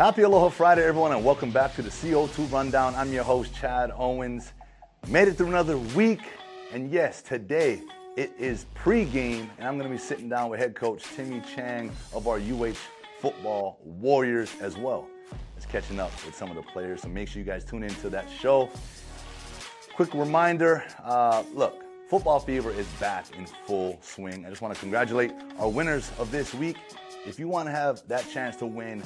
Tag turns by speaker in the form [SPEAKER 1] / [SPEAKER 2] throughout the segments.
[SPEAKER 1] Happy Aloha Friday, everyone, and welcome back to the CO2 Rundown. I'm your host, Chad Owens. Made it through another week, and yes, today it is pregame, and I'm going to be sitting down with head coach Timmy Chang of our UH Football Warriors as well as catching up with some of the players. So make sure you guys tune into that show. Quick reminder uh, look, football fever is back in full swing. I just want to congratulate our winners of this week. If you want to have that chance to win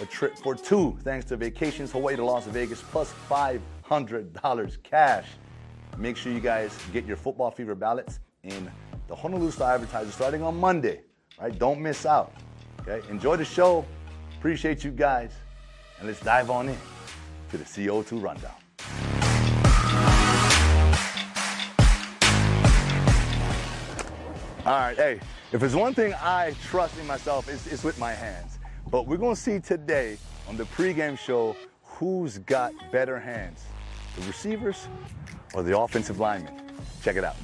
[SPEAKER 1] a trip for two, thanks to Vacations Hawaii to Las Vegas, plus $500 cash. Make sure you guys get your football fever ballots in the Honolulu Star Advertiser starting on Monday. Right? Don't miss out. Okay? Enjoy the show. Appreciate you guys. And let's dive on in to the CO2 rundown. All right, hey, if there's one thing I trust in myself, it's, it's with my hands. But we're gonna see today on the pregame show who's got better hands, the receivers or the offensive linemen. Check it out.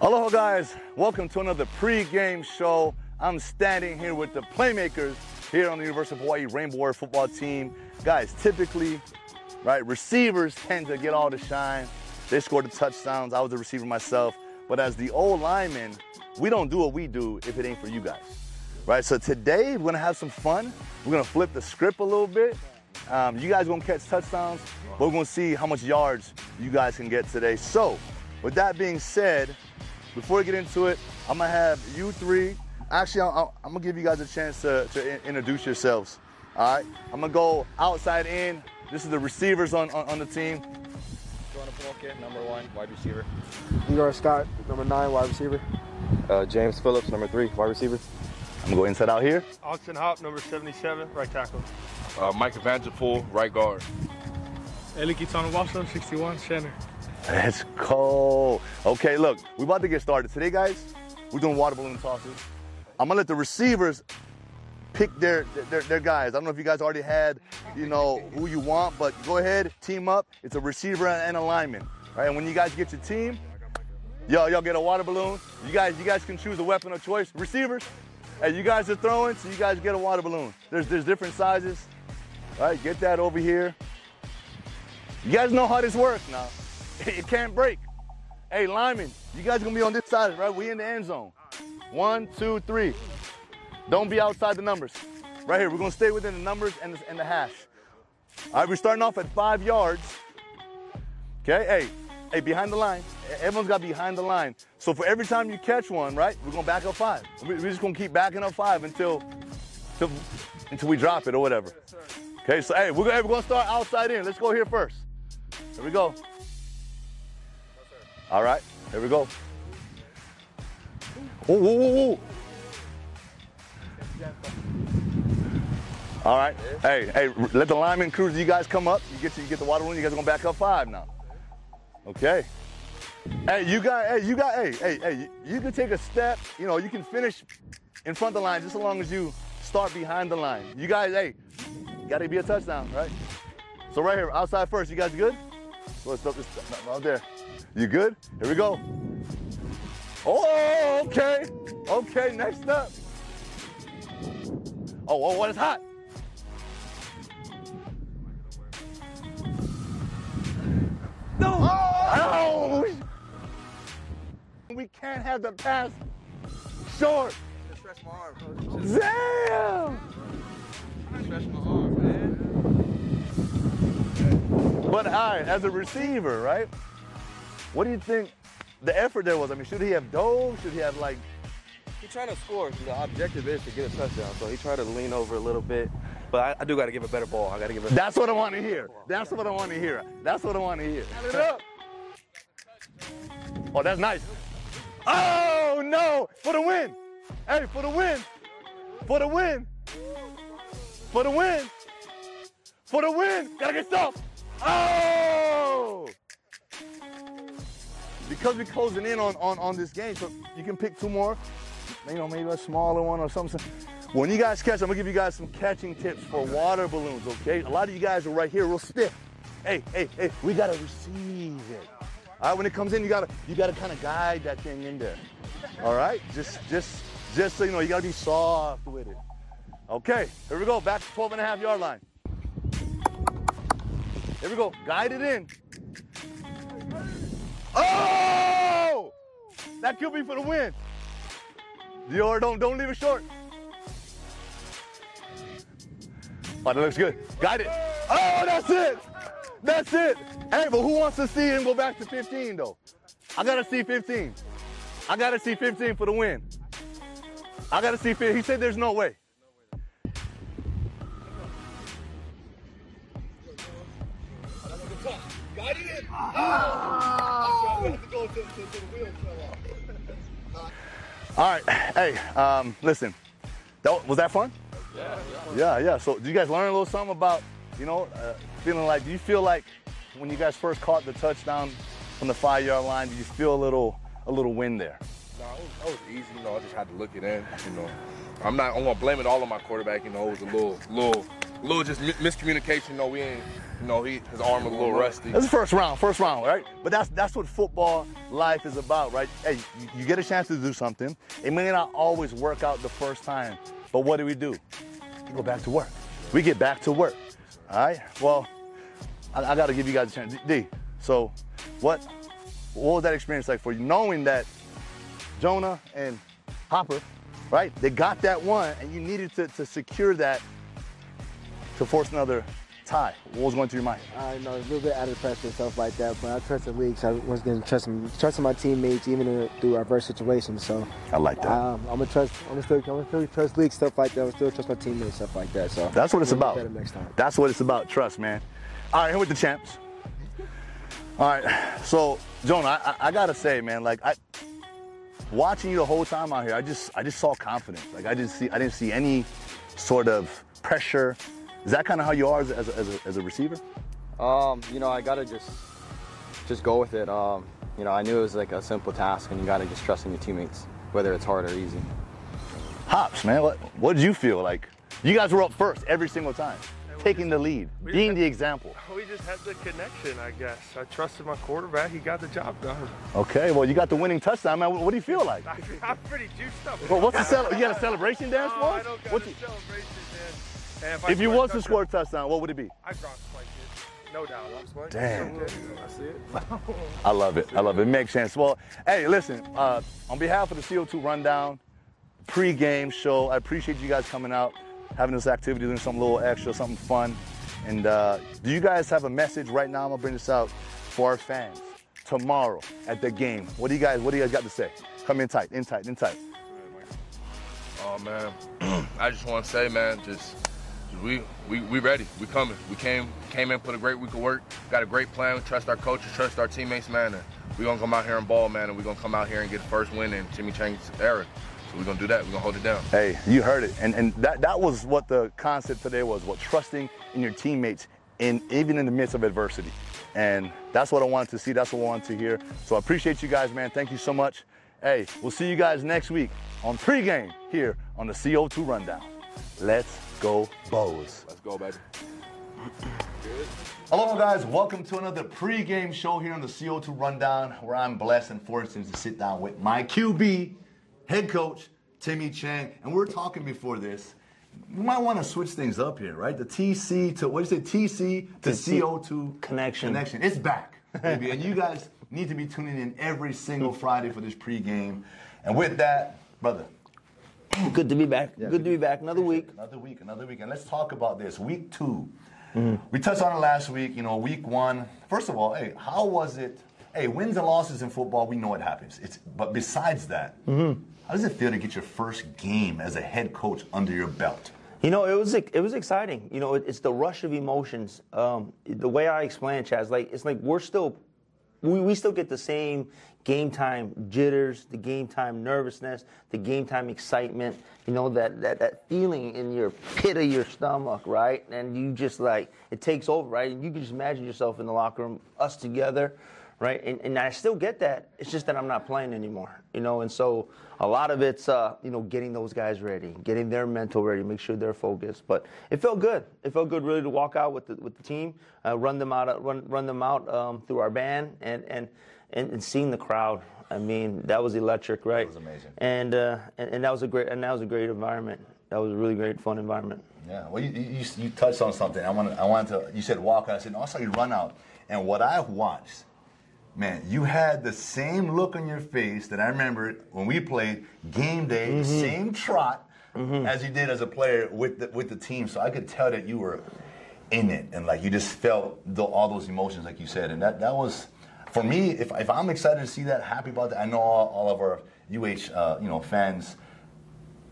[SPEAKER 1] Aloha, guys. Welcome to another pregame show. I'm standing here with the playmakers here on the University of Hawaii Rainbow Warrior football team. Guys, typically, right, receivers tend to get all the shine. They score the touchdowns. I was a receiver myself. But as the old lineman, we don't do what we do if it ain't for you guys. Right? So today, we're gonna have some fun. We're gonna flip the script a little bit. Um, you guys gonna catch touchdowns, but we're gonna see how much yards you guys can get today. So, with that being said, before we get into it, I'm gonna have you three. Actually, I'm, I'm gonna give you guys a chance to, to in- introduce yourselves. All right, I'm gonna go outside in. This is the receivers on, on, on the team.
[SPEAKER 2] Jordan Polkett, number one, wide receiver.
[SPEAKER 3] Dior Scott, number nine, wide receiver.
[SPEAKER 2] Uh, James Phillips, number three, wide receiver.
[SPEAKER 1] I'm gonna go inside out here.
[SPEAKER 4] Austin Hop, number 77, right tackle.
[SPEAKER 5] Uh, Micah Vanterpool, right guard.
[SPEAKER 4] Eliki Tanuvasa, 61, center.
[SPEAKER 1] Let's go. Okay, look, we're about to get started. Today, guys, we're doing water balloon tosses. I'm gonna let the receivers pick their, their their guys. I don't know if you guys already had, you know, who you want, but go ahead, team up. It's a receiver and a lineman. All right, and when you guys get your team, y'all y'all get a water balloon. You guys you guys can choose a weapon of choice. Receivers, hey, you guys are throwing, so you guys get a water balloon. There's there's different sizes. All right, get that over here. You guys know how this works now. It can't break. Hey, linemen, you guys gonna be on this side, right? We in the end zone. One, two, three. Don't be outside the numbers. Right here, we're gonna stay within the numbers and the, and the hash. All right, we're starting off at five yards. Okay, hey, hey, behind the line. Everyone's got behind the line. So for every time you catch one, right, we're gonna back up five. We- We're just gonna keep backing up five until, until, until we drop it or whatever. Okay, so hey, we're gonna, we're gonna start outside in. Let's go here first. Here we go. All right, here we go. Whoa, whoa, whoa. All right. Hey, hey, let the lineman cruise. You guys come up. You get to, you get the water balloon. You guys are gonna back up five now. Okay. Hey, you got, hey, you got, hey, hey, hey, you, can take a step. You know, you can finish in front of the line just as long as you start behind the line. You guys, hey, gotta be a touchdown, right? So right here, outside first. You guys good? So let's stop this out there. You good? Here we go. Oh, okay. Okay, next up. Oh, oh, what is hot? We can't have the pass short.
[SPEAKER 2] Stretch my arm, coach.
[SPEAKER 1] Damn!
[SPEAKER 2] Stretch my arm, man.
[SPEAKER 1] But all right, as a receiver, right? What do you think the effort there was? I mean, should he have dove? Should he have like?
[SPEAKER 2] He tried to score. The objective is to get a touchdown, so he tried to lean over a little bit. But I, I do got to give a better ball. I got to give it.
[SPEAKER 1] That's what I want to hear. That's what I want to hear. That's what I want to hear. Oh, that's nice. Oh no! For the win! Hey, for the win! For the win! For the win! For the win! Gotta get stopped! Oh! Because we're closing in on, on, on this game, so you can pick two more. You know, maybe a smaller one or something. When you guys catch, I'm gonna give you guys some catching tips for water balloons, okay? A lot of you guys are right here real stiff. Hey, hey, hey, we gotta receive it. All right, when it comes in, you gotta you gotta kind of guide that thing in there. All right, just just just so you know, you gotta be soft with it. Okay, here we go. Back to 12 and a half yard line. Here we go. Guide it in. Oh! That could be for the win. Dior, don't don't leave it short. Oh, that looks good. Got it. Oh, that's it. That's it. Hey, but who wants to see him go back to 15 though? I gotta see 15. I gotta see 15 for the win. I gotta see 15. He said there's no way. All right. Hey, um, listen. That, was that fun? Yeah, yeah. Yeah, So, did you guys learn a little something about, you know, uh, feeling like, do you feel like when you guys first caught the touchdown from the five yard line, do you feel a little, a little wind there?
[SPEAKER 5] No, it was, was easy. You know, I just had to look it in. You know, I'm not. I'm gonna blame it all on my quarterback. You know, it was a little, little, little just miscommunication. You know, we ain't. You know, he his arm was a little rusty.
[SPEAKER 1] That's the first round, first round, right? But that's that's what football life is about, right? Hey, you, you get a chance to do something. It may not always work out the first time, but what do we do? We go back to work. We get back to work. All right. Well, I, I got to give you guys a chance. D. So, what what was that experience like for you, knowing that Jonah and Hopper, right? They got that one, and you needed to, to secure that to force another tie. What was going through your mind?
[SPEAKER 3] I know a little bit out of pressure and stuff like that, but I trusted leagues. I was going to trust trusting my teammates even in, through adverse situations. So
[SPEAKER 1] I like that.
[SPEAKER 3] um, I'm gonna trust. I'm gonna still, I'm gonna still trust leagues stuff like that. I'm still trust my teammates stuff like that. So
[SPEAKER 1] That's what it's about.
[SPEAKER 3] Next time.
[SPEAKER 1] That's what it's about. Trust, man. All right, here with the champs. All right, so Jonah, I, I, I gotta say, man, like I, watching you the whole time out here, I just, I just saw confidence. Like I didn't see, I didn't see any sort of pressure. Is that kind of how you are as, a- as, a, as, a, as a receiver?
[SPEAKER 6] Um, you know, I gotta just just go with it. Um, you know, I knew it was like a simple task, and you gotta just trust in your teammates, whether it's hard or easy.
[SPEAKER 1] Hops, man, what, what did you feel like? You guys were up first every single time, taking the lead,
[SPEAKER 4] we
[SPEAKER 1] being
[SPEAKER 4] had-
[SPEAKER 1] the example.
[SPEAKER 4] We just had the connection, I guess. I trusted my quarterback. He got the job done.
[SPEAKER 1] Okay, well, you got the winning touchdown, man. What, do you feel like?
[SPEAKER 4] I, I'm pretty juiced up.
[SPEAKER 1] Well, what's the cel- You got a celebration dance
[SPEAKER 4] No,
[SPEAKER 1] for
[SPEAKER 4] I
[SPEAKER 1] us?
[SPEAKER 4] don't got
[SPEAKER 1] What
[SPEAKER 4] a
[SPEAKER 1] you-
[SPEAKER 4] celebration, man. And I
[SPEAKER 1] if you was to score a touchdown, what would it be?
[SPEAKER 4] I brought spike it. No doubt. I'm.
[SPEAKER 1] Damn.
[SPEAKER 4] I see it.
[SPEAKER 1] I love it. I love it. It makes sense. Well, hey, listen, uh, on behalf of the CO2 Rundown pre-game show, I appreciate you guys coming out, having this activity, doing something a little extra, something fun. And uh, do you guys have a message right now? I'm gonna bring this out for our fans tomorrow at the game. What do you guys What do you guys got to say? Come in tight, in tight, in tight.
[SPEAKER 5] Oh man, I just want to say, man, just, we, we we ready. We coming. We came came in, put a great week of work. Got a great plan. We trust our coaches, trust our teammates, man. And we gonna come out here and ball, man. And we gonna come out here and get the first win in Timmy Chang's era. So we gonna do that. We're gonna hold it down.
[SPEAKER 1] Hey, you heard it, and and that that was what the concept today was. What trusting in your teammates, in even in the midst of adversity, and that's what I wanted to see. That's what I wanted to hear. So I appreciate you guys, man. Thank you so much. Hey, we'll see you guys next week on pregame here on the CO2 Rundown. Let's go, Bows.
[SPEAKER 5] Let's go, baby.
[SPEAKER 1] Hello, guys. Welcome to another pregame show here on the CO2 Rundown, where I'm blessed and fortunate to sit down with my QB, head coach, Timmy Chang. And we are talking before this. We might want to switch things up here, right? The TC to, what do you say, TC to CO2
[SPEAKER 7] Connection.
[SPEAKER 1] Connection. It's back, baby. and you guys need to be tuning in every single Friday for this pregame. And with that, brother,
[SPEAKER 7] Good to be back. Good to be back. Another week.
[SPEAKER 1] Another week, another week. And let's talk about this. Week 2 We touched on it last week, you know, week one. First of all, hey, how was it? Hey, wins and losses in football, we know it happens. It's but besides that, mm-hmm. How does it feel to get your first game as a head coach under your belt?
[SPEAKER 7] You know, it was it was exciting. You know, it, it's the rush of emotions. Um, the way I explain it, Chaz, like it's like we're still, we, we still get the same game time jitters, the game time nervousness, the game time excitement. You know that that that feeling in your pit of your stomach, right? And you just like it takes over, right? And you can just imagine yourself in the locker room, us together, right? And, and I still get that. It's just that I'm not playing anymore, you know. And so a lot of it's, uh, you know, getting those guys ready, getting their mental ready, make sure they're focused. But it felt good. It felt good, really, to walk out with the with the team, uh, run them out, run run them out um, through our band, and and and, and seeing the crowd. I mean, that was electric, right?
[SPEAKER 1] It was amazing.
[SPEAKER 7] And, uh, and and that was a great and that was a great environment. that was a really great, fun environment.
[SPEAKER 1] Yeah, well, you, you, you touched on something. I wanted, I wanted to. You said walk out. I said no, I saw you run out. And what I watched, man, you had the same look on your face that I remember when we played game day,
[SPEAKER 7] Mm-hmm.
[SPEAKER 1] the same trot as you did as a player with the, with the team. So I could tell that you were in it and like you just felt the, all those emotions, like you said. And that that was for me. If, if I'm excited to see that, happy about that, I know all, all of our UH uh, you know fans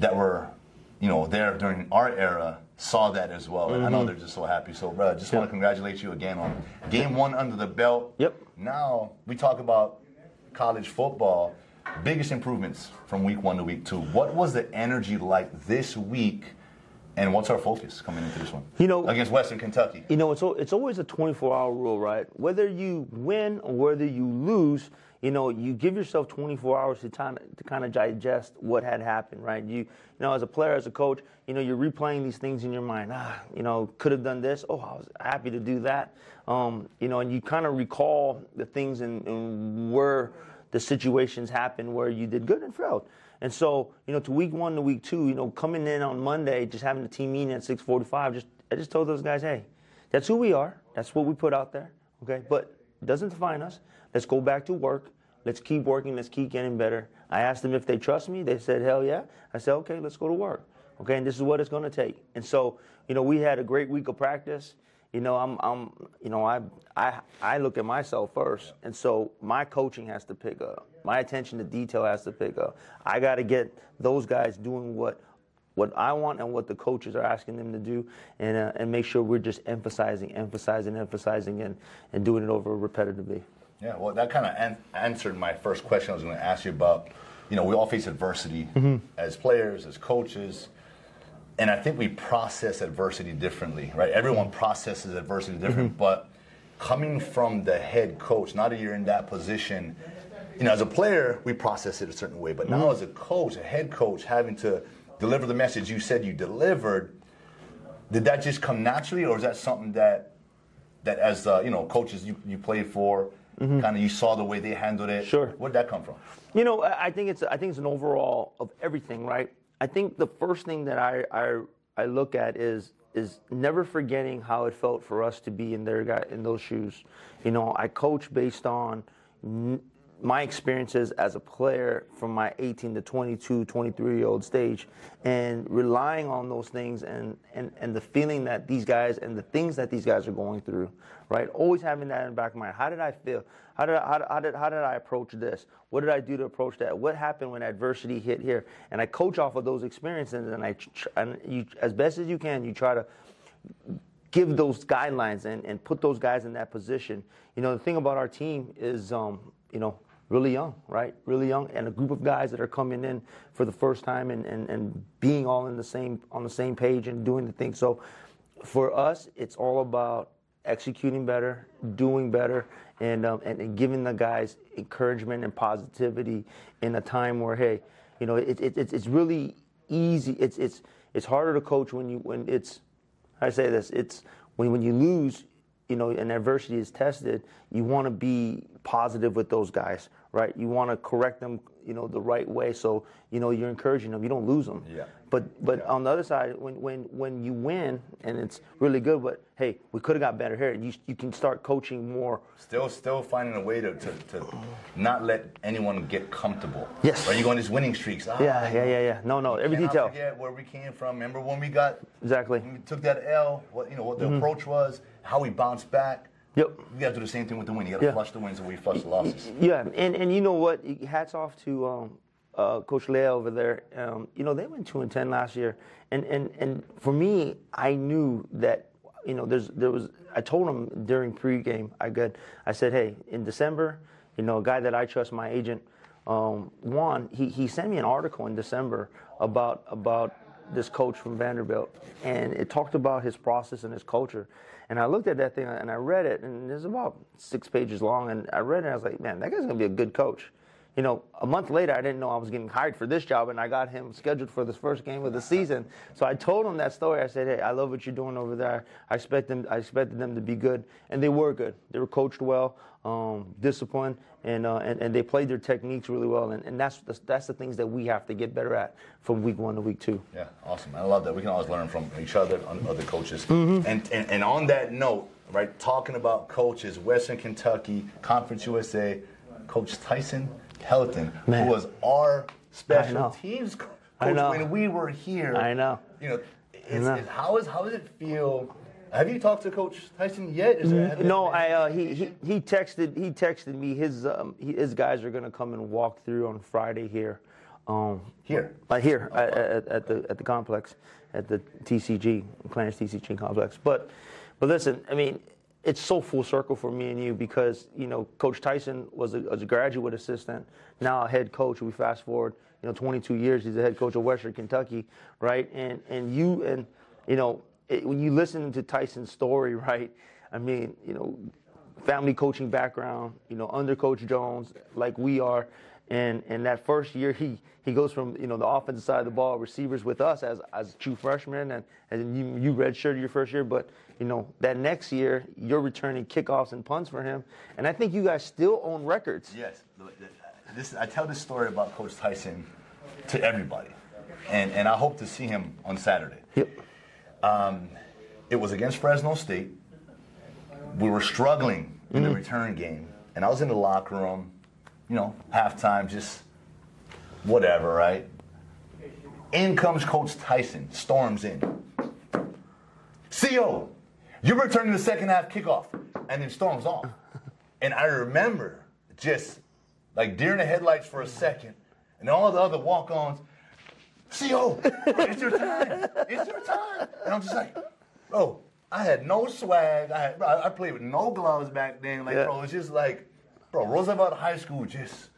[SPEAKER 1] that were, you know, there during our era saw that as well. And I know they're just so happy. So, bro, I just want to congratulate you again on game one under the belt.
[SPEAKER 7] Yep.
[SPEAKER 1] Now we talk about college football. Biggest improvements from week one to week two. What was the energy like this week? And what's our focus coming into this one?
[SPEAKER 7] You know-
[SPEAKER 1] against Western Kentucky.
[SPEAKER 7] You know, it's it's always a 24-hour rule, right? Whether you win or whether you lose, you know, you give yourself 24 hours to time to kind of digest what had happened, right? You, you know, as a player, as a coach, you know, you're replaying these things in your mind. Ah, you know, could have done this. Oh, I was happy to do that. Um, you know, and you kind of recall the things and, and where the situations happened where you did good and failed. And so, you know, to week one to week two, you know, coming in on Monday, just having the team meeting at 6:45, just I just told those guys, hey, that's who we are. That's what we put out there. Okay, but it doesn't define us. Let's go back to work. Let's keep working. Let's keep getting better. I asked them if they trust me. They said, hell yeah. I said, okay, let's go to work. Okay, and this is what it's going to take. And so, you know, we had a great week of practice. You know, I'm, I'm, you know, I, I, I look at myself first, and so my coaching has to pick up. My attention to detail has to pick up. I got to get those guys doing what, what I want and what the coaches are asking them to do, and uh, and make sure we're just emphasizing, emphasizing, emphasizing, and and doing it over repetitively.
[SPEAKER 1] Yeah, well, that kind of an- answered my first question. I was going to ask you about. You know, we all face adversity as players, as coaches, and I think we process adversity differently, right? Everyone processes adversity different, mm-hmm. but coming from the head coach, now that you're in that position, you know, as a player, we process it a certain way, but now mm-hmm. as a coach, a head coach, having to deliver the message you said you delivered, did that just come naturally, or is that something that that as uh, you know coaches you, you played for, mm-hmm. kind of you saw the way they handled it?
[SPEAKER 7] Sure.
[SPEAKER 1] Where'd that come from?
[SPEAKER 7] You know, I think it's I think it's an overall of everything, right? I think the first thing that I I, I look at is is never forgetting how it felt for us to be in their guy in those shoes. You know, I coach based on my experiences as a player from my 18 to 22, 23 year old stage, and relying on those things and, and, and the feeling that these guys and the things that these guys are going through, right? Always having that in the back of my mind. How did I feel? How did I, how, how did how did I approach this? What did I do to approach that? What happened when adversity hit here? And I coach off of those experiences, and I and you as best as you can, you try to give those guidelines and, and put those guys in that position. You know, the thing about our team is, um, you know, really young, right? Really young, and a group of guys that are coming in for the first time and, and, and being all in the same on the same page and doing the thing. So, for us, it's all about executing better, doing better, and um, and, and giving the guys encouragement and positivity in a time where, hey, you know, it, it, it's really easy. It's it's it's harder to coach when you when it's I say this, it's when when you lose, you know, and adversity is tested, you want to be positive with those guys, right? You want to correct them, you know, the right way. So, you know, you're encouraging them. You don't lose them.
[SPEAKER 1] Yeah.
[SPEAKER 7] But but on the other side, when when when you win and it's really good, but hey, we could have got better here. You you can start coaching more.
[SPEAKER 1] Still, still finding a way to, to, to not let anyone get comfortable.
[SPEAKER 7] Yes.
[SPEAKER 1] Right? You go on these winning streaks. Ah,
[SPEAKER 7] Yeah, yeah, yeah, yeah. No, no, every detail.
[SPEAKER 1] forget where we came from. Remember when we got
[SPEAKER 7] Exactly.
[SPEAKER 1] when we took that L? What you know what the
[SPEAKER 7] Mm-hmm.
[SPEAKER 1] approach was, how we bounced back.
[SPEAKER 7] Yep.
[SPEAKER 1] You got to do the same thing with the win. You got to
[SPEAKER 7] Yeah.
[SPEAKER 1] flush the wins we flush the losses.
[SPEAKER 7] Yeah, and, and you know what? Hats off to um, uh, Coach Lea over there. Um, you know they went two and ten last year, and and and for me, I knew that you know there's there was. I told him during pregame, I got I said, hey, in December, you know, a guy that I trust, my agent, um, Juan, he he sent me an article in December about about this coach from Vanderbilt, and it talked about his process and his culture. And I looked at that thing and I read it, and it's about six pages long. And I read it, and I was like, man, that guy's gonna be a good coach. You know, a month later, I didn't know I was getting hired for this job, and I got him scheduled for this first game of the season. So I told him that story. I said, "Hey, I love what you're doing over there. I expect them. I expected them to be good, and they were good. They were coached well, um, disciplined, and, uh, and and they played their techniques really well. And, and that's the, that's the things that we have to get better at from week one to week two.
[SPEAKER 1] Yeah, awesome. I love that. We can always learn from each other, on other coaches.
[SPEAKER 7] Mm-hmm.
[SPEAKER 1] And, and and on that note, right, talking about coaches, Western Kentucky, Conference USA, Coach Tyson Helton,
[SPEAKER 7] Man.
[SPEAKER 1] who was our special teams coach when we were here.
[SPEAKER 7] I know.
[SPEAKER 1] You know, it's,
[SPEAKER 7] know.
[SPEAKER 1] it's- how is how does it feel? Have you talked to Coach Tyson yet? Is there,
[SPEAKER 7] No, I uh, he, he he texted he texted me his um, he, his guys are gonna come and walk through on Friday here, um,
[SPEAKER 1] here.
[SPEAKER 7] uh, here at, at, at the at the complex at the TCG Clarence T.C. Ching complex. But but listen, I mean, it's so full circle for me and you because you know Coach Tyson was a, was a graduate assistant, now a head coach. We fast forward, you know, 22 years. He's the head coach of Western Kentucky, right? And and you and you know it, when you listen to Tyson's story, right? I mean, you know, family coaching background, you know, under Coach Jones, like we are. And and that first year, he he goes from you know the offensive side of the ball, receivers with us as as true freshman, and and you you redshirted your first year, but you know that next year you're returning kickoffs and punts for him, and I think you guys still own records.
[SPEAKER 1] Yes. This, I tell this story about Coach Tyson to everybody, and, and I hope to see him on Saturday.
[SPEAKER 7] Yep.
[SPEAKER 1] It was against Fresno State. We were struggling in
[SPEAKER 7] Mm-hmm.
[SPEAKER 1] the return game, and I was in the locker room, you know, halftime, just whatever, right? In comes Coach Tyson, storms in. CO, you're returning the second half kickoff, and then storms off. And I remember just like deer in the headlights for a second, and all the other walk-ons, CO, it's your time, it's your time. And I'm just like, bro, I had no swag. I had, I played with no gloves back then. Like,
[SPEAKER 7] Yeah.
[SPEAKER 1] bro, it's just like, bro, Roosevelt High School just,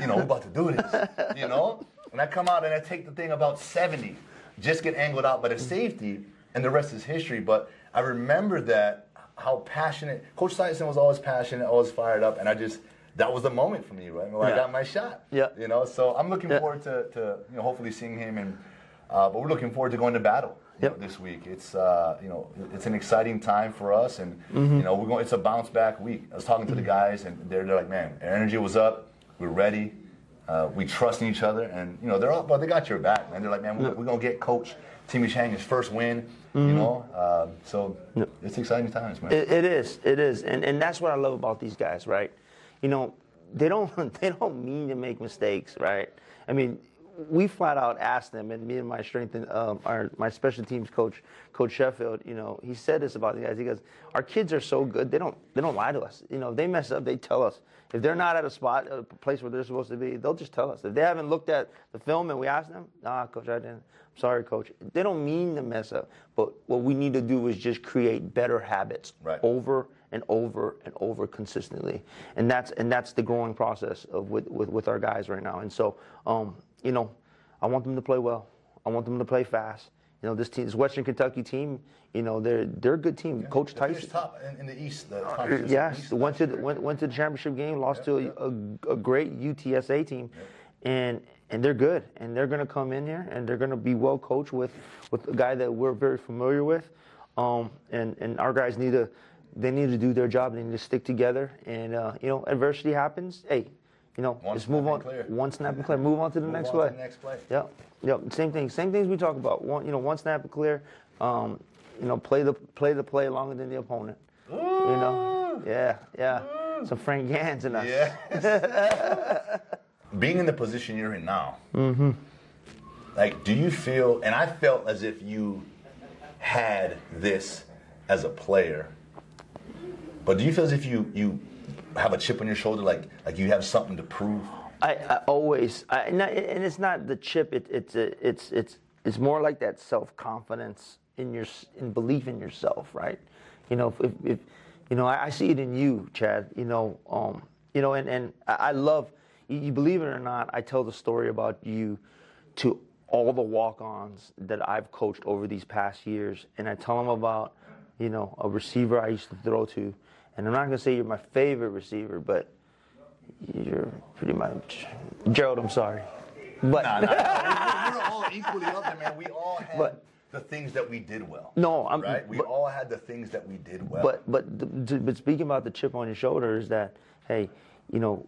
[SPEAKER 1] you know, we're about to do this, you know? And I come out and I take the thing about 70, just get angled out by the safety, and the rest is history. But I remember that, how passionate, Coach Tyson was always passionate, always fired up, and I just, that was the moment for me, right? Where I got my shot.
[SPEAKER 7] Yeah.
[SPEAKER 1] You know, so I'm looking
[SPEAKER 7] Yeah.
[SPEAKER 1] forward to, to, you know, hopefully seeing him, and uh, but we're looking forward to going to battle you know,
[SPEAKER 7] Yep.
[SPEAKER 1] this week. It's, uh, you know, it's an exciting time for us, and
[SPEAKER 7] Mm-hmm.
[SPEAKER 1] you know, we're going. It's a bounce back week. I was talking to the guys, and they're, they're like, man, our energy was up. We're ready. Uh, we trust in each other, and you know, they're all, but they got your back, man. They're like, man, we're, we're gonna get Coach Timmy Chang his first win. You know, um, so it's exciting times, man.
[SPEAKER 7] Mm-hmm. It, it is. It is, and and that's what I love about these guys, right? You know, they don't they don't mean to make mistakes, right? I mean, we flat out asked them, and me and my strength and um, our my special teams coach, Coach Sheffield, you know, he said this about the guys. He goes, "Our kids are so good; they don't they don't lie to us. You know, if they mess up, they tell us. If they're not at a spot, a place where they're supposed to be, they'll just tell us. If they haven't looked at the film and we ask them, Nah, coach, I didn't. I'm sorry, coach. They don't mean to mess up, but what we need to do is just create better habits
[SPEAKER 1] Right.
[SPEAKER 7] over and over and over consistently, and that's and that's the growing process of with with, with our guys right now. And so, um, you know, I want them to play well. I want them to play fast. You know, this team, this Western Kentucky team, you know, they're they're a good team. Coach
[SPEAKER 1] They
[SPEAKER 7] Tyson,
[SPEAKER 1] top in, in the East. The conference
[SPEAKER 7] Yes,
[SPEAKER 1] East
[SPEAKER 7] went to the, went, went to the championship game, lost to a, a, a great UTSA team, and and they're good, and they're going to come in here and they're going to be well coached with with a guy that we're very familiar with, um, and and our guys need to they need to do their job. They need to stick together, and uh, you know, adversity happens. Hey, you know,
[SPEAKER 1] One
[SPEAKER 7] just move on.
[SPEAKER 1] clear.
[SPEAKER 7] One snap and clear. Move on to the
[SPEAKER 1] Move
[SPEAKER 7] next
[SPEAKER 1] on to
[SPEAKER 7] play.
[SPEAKER 1] the next play.
[SPEAKER 7] Yep, yep. Same thing. Same things we talk about. One, you know, one snap and clear. Um, you know, play the play the play longer than the opponent. You know, mm. yeah, yeah. Mm. Some Frank Gans in us.
[SPEAKER 1] Yeah. Being in the position you're in now, mm-hmm. like, do you feel? And I felt as if you had this as a player, but do you feel as if you you have a chip on your shoulder, like like you have something to prove?
[SPEAKER 7] I, I always, I, and it's not the chip. It, it's it's it's it's more like that self confidence in your in belief in yourself, right? You know, if, if, you know, I, see it in you, Chad. You know, um, you know, and and I, love. You believe it or not, I tell the story about you to all the walk-ons that I've coached over these past years, and I tell them about, you know, a receiver I used to throw to, and I'm not gonna say you're my favorite receiver, but you're pretty much Gerald. I'm sorry, but
[SPEAKER 1] Nah, nah, nah. we, we're all equally up there, man. We all had
[SPEAKER 7] But-
[SPEAKER 1] the things that we did well.
[SPEAKER 7] No, I'm-
[SPEAKER 1] right. We
[SPEAKER 7] but-
[SPEAKER 1] all had the things that we did well.
[SPEAKER 7] But but but speaking about the chip on your shoulder is that hey, you know,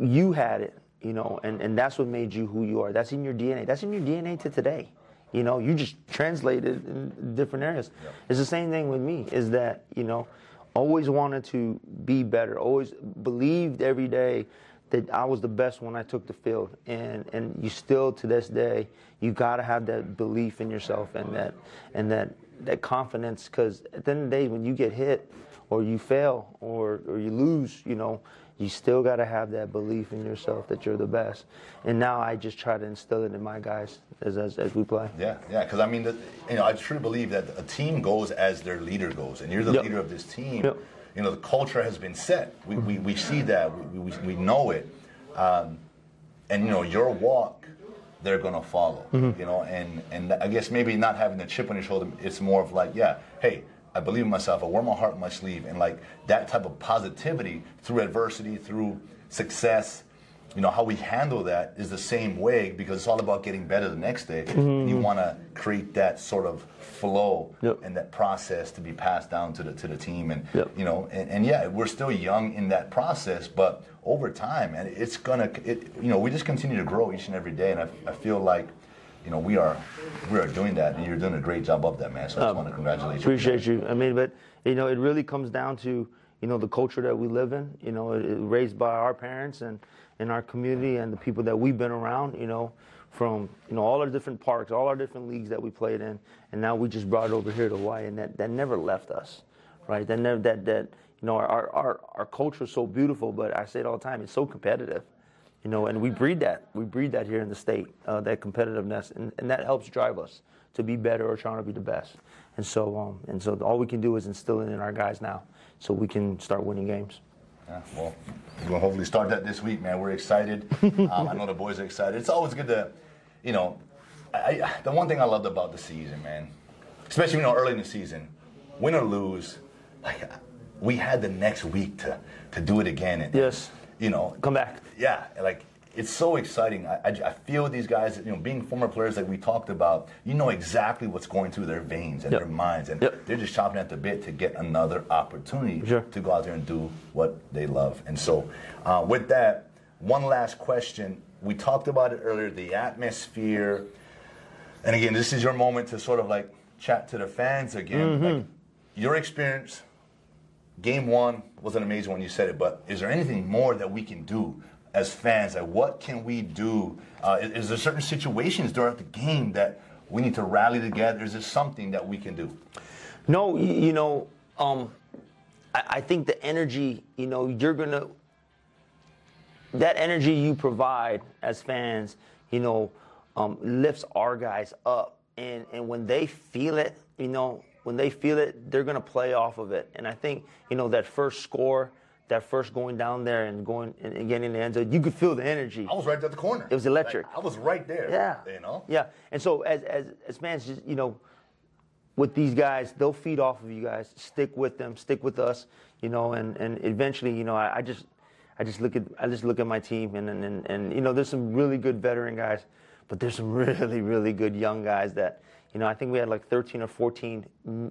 [SPEAKER 7] you had it, you know, and and that's what made you who you are. That's in your DNA. That's in your DNA to today. You know, you just translated in different areas. It's the same thing with me. Is that you know, always wanted to be better. Always believed every day that I was the best when I took the field, and and you still to this day you got to have that belief in yourself and that and that that confidence because at the end of the day when you get hit or you fail or or you lose, you know. You still got to have that belief in yourself that you're the best, and now I just try to instill it in my guys as as, as we play.
[SPEAKER 1] Yeah, yeah, because I mean, the, you know, I truly believe that a team goes as their leader goes, and you're the
[SPEAKER 7] Yep.
[SPEAKER 1] leader of this team.
[SPEAKER 7] Yep.
[SPEAKER 1] You know, the culture has been set. We, we, we see that. We, we, we know it. Um, and, you know, your walk, they're going to follow.
[SPEAKER 7] Mm-hmm.
[SPEAKER 1] You know, and, and I guess maybe not having the chip on your shoulder, it's more of like, yeah, hey, I believe in myself. I wear my heart on my sleeve. And, like, that type of positivity through adversity, through success, you know, how we handle that is the same way because it's all about getting better the next day. And you want to create that sort of flow
[SPEAKER 7] Mm-hmm. Yep.
[SPEAKER 1] and that process to be passed down to the to the team. And
[SPEAKER 7] Yep.
[SPEAKER 1] you know, and, and yeah, we're still young in that process, but over time, and it's gonna, it, you know, we just continue to grow each and every day. And I, I feel like, you know, we are we are doing that, and you're doing a great job of that, man. So I just want to congratulate you.
[SPEAKER 7] Um, Appreciate you. I mean, but you know, it really comes down to you know the culture that we live in. You know, it, it raised by our parents and in our community and the people that we've been around. You know, from you know all our different parks, all our different leagues that we played in, and now we just brought it over here to Hawaii, and that, that never left us, right? That never that that you know our our our culture is so beautiful, but I say it all the time, it's so competitive. You know, and we breed that. We breed that here in the state, uh, that competitiveness, and, and that helps drive us to be better or trying to be the best. And so, um, and so, all we can do is instill it in our guys now, so we can start winning games.
[SPEAKER 1] Yeah, well, we'll hopefully start that this week, man. We're excited. um, I know the boys are excited. It's always good to, you know, I, the one thing I loved about the season, man, especially you know early in the season, win or lose, like we had the next week to to do it again. And,
[SPEAKER 7] Yes.
[SPEAKER 1] You know,
[SPEAKER 7] Come back.
[SPEAKER 1] yeah, like it's so exciting. I, I, I feel these guys, you know, being former players like we talked about, you know exactly what's going through their veins and
[SPEAKER 7] Yep.
[SPEAKER 1] their minds, and
[SPEAKER 7] Yep.
[SPEAKER 1] they're just chopping at the bit to get another opportunity
[SPEAKER 7] Sure.
[SPEAKER 1] to go out there and do what they love. And so, uh, with that, one last question. We talked about it earlier the atmosphere. And again, this is your moment to sort of like chat to the fans again.
[SPEAKER 7] Mm-hmm.
[SPEAKER 1] Like, your experience, game one was an amazing one, you said it, but is there anything more that we can do as fans? Like, what can we do? Uh, is, is there certain situations throughout the game that we need to rally together? Is there something that we can do?
[SPEAKER 7] No, you know, um, I, I think the energy, you know, you're gonna that energy you provide as fans, you know, um, lifts our guys up, and and when they feel it, you know, when they feel it, they're gonna play off of it. And I think, you know, that first score, that first going down there and going and, and getting in the end zone, you could feel the energy.
[SPEAKER 1] I was right at the corner.
[SPEAKER 7] It was electric.
[SPEAKER 1] Like, I was right there.
[SPEAKER 7] Yeah.
[SPEAKER 1] You know?
[SPEAKER 7] Yeah. And so as as as fans, just you know, with these guys, they'll feed off of you guys. Stick with them. Stick with us. You know, and and eventually, you know, I, I just I just look at I just look at my team, and and, and and you know, there's some really good veteran guys, but there's some really really good young guys that you know. I think we had like 13 or 14 mm,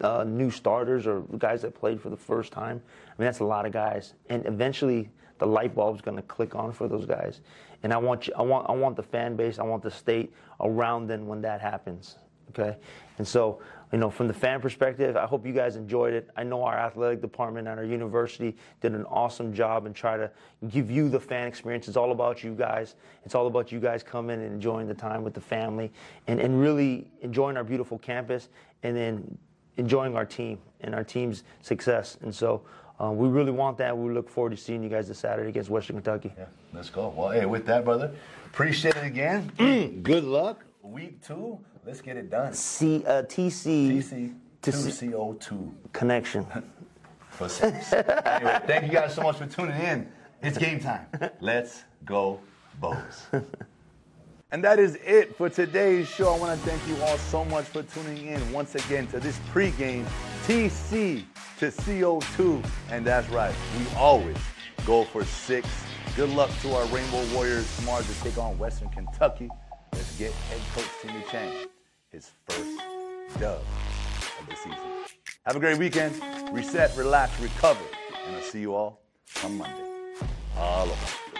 [SPEAKER 7] uh, new starters or guys that played for the first time. I mean, that's a lot of guys, and eventually the light bulb's going to click on for those guys. And I want you, I want I want the fan base, I want the state around them when that happens. Okay, and so you know, from the fan perspective, I hope you guys enjoyed it. I know our athletic department at our university did an awesome job and try to give you the fan experience. It's all about you guys. It's all about you guys coming and enjoying the time with the family and, and really enjoying our beautiful campus and then enjoying our team and our team's success. And so uh, we really want that. We look forward to seeing you guys this Saturday against Western Kentucky.
[SPEAKER 1] Yeah, let's go. Well, hey, with that, brother, appreciate it again. Good luck. Week two, let's get it done.
[SPEAKER 7] C, uh, TC,
[SPEAKER 1] TC
[SPEAKER 7] to
[SPEAKER 1] two CO two
[SPEAKER 7] connection.
[SPEAKER 1] for six. anyway, thank you guys so much for tuning in. It's game time. Let's go, Bows. And that is it for today's show. I want to thank you all so much for tuning in once again to this pregame TC to CO2. And that's right, we always go for six. Good luck to our Rainbow Warriors tomorrow to take on Western Kentucky. Get head coach Timmy Chang his first dub of the season. Have a great weekend. Reset, relax, recover. And I'll see you all on Monday. Aloha.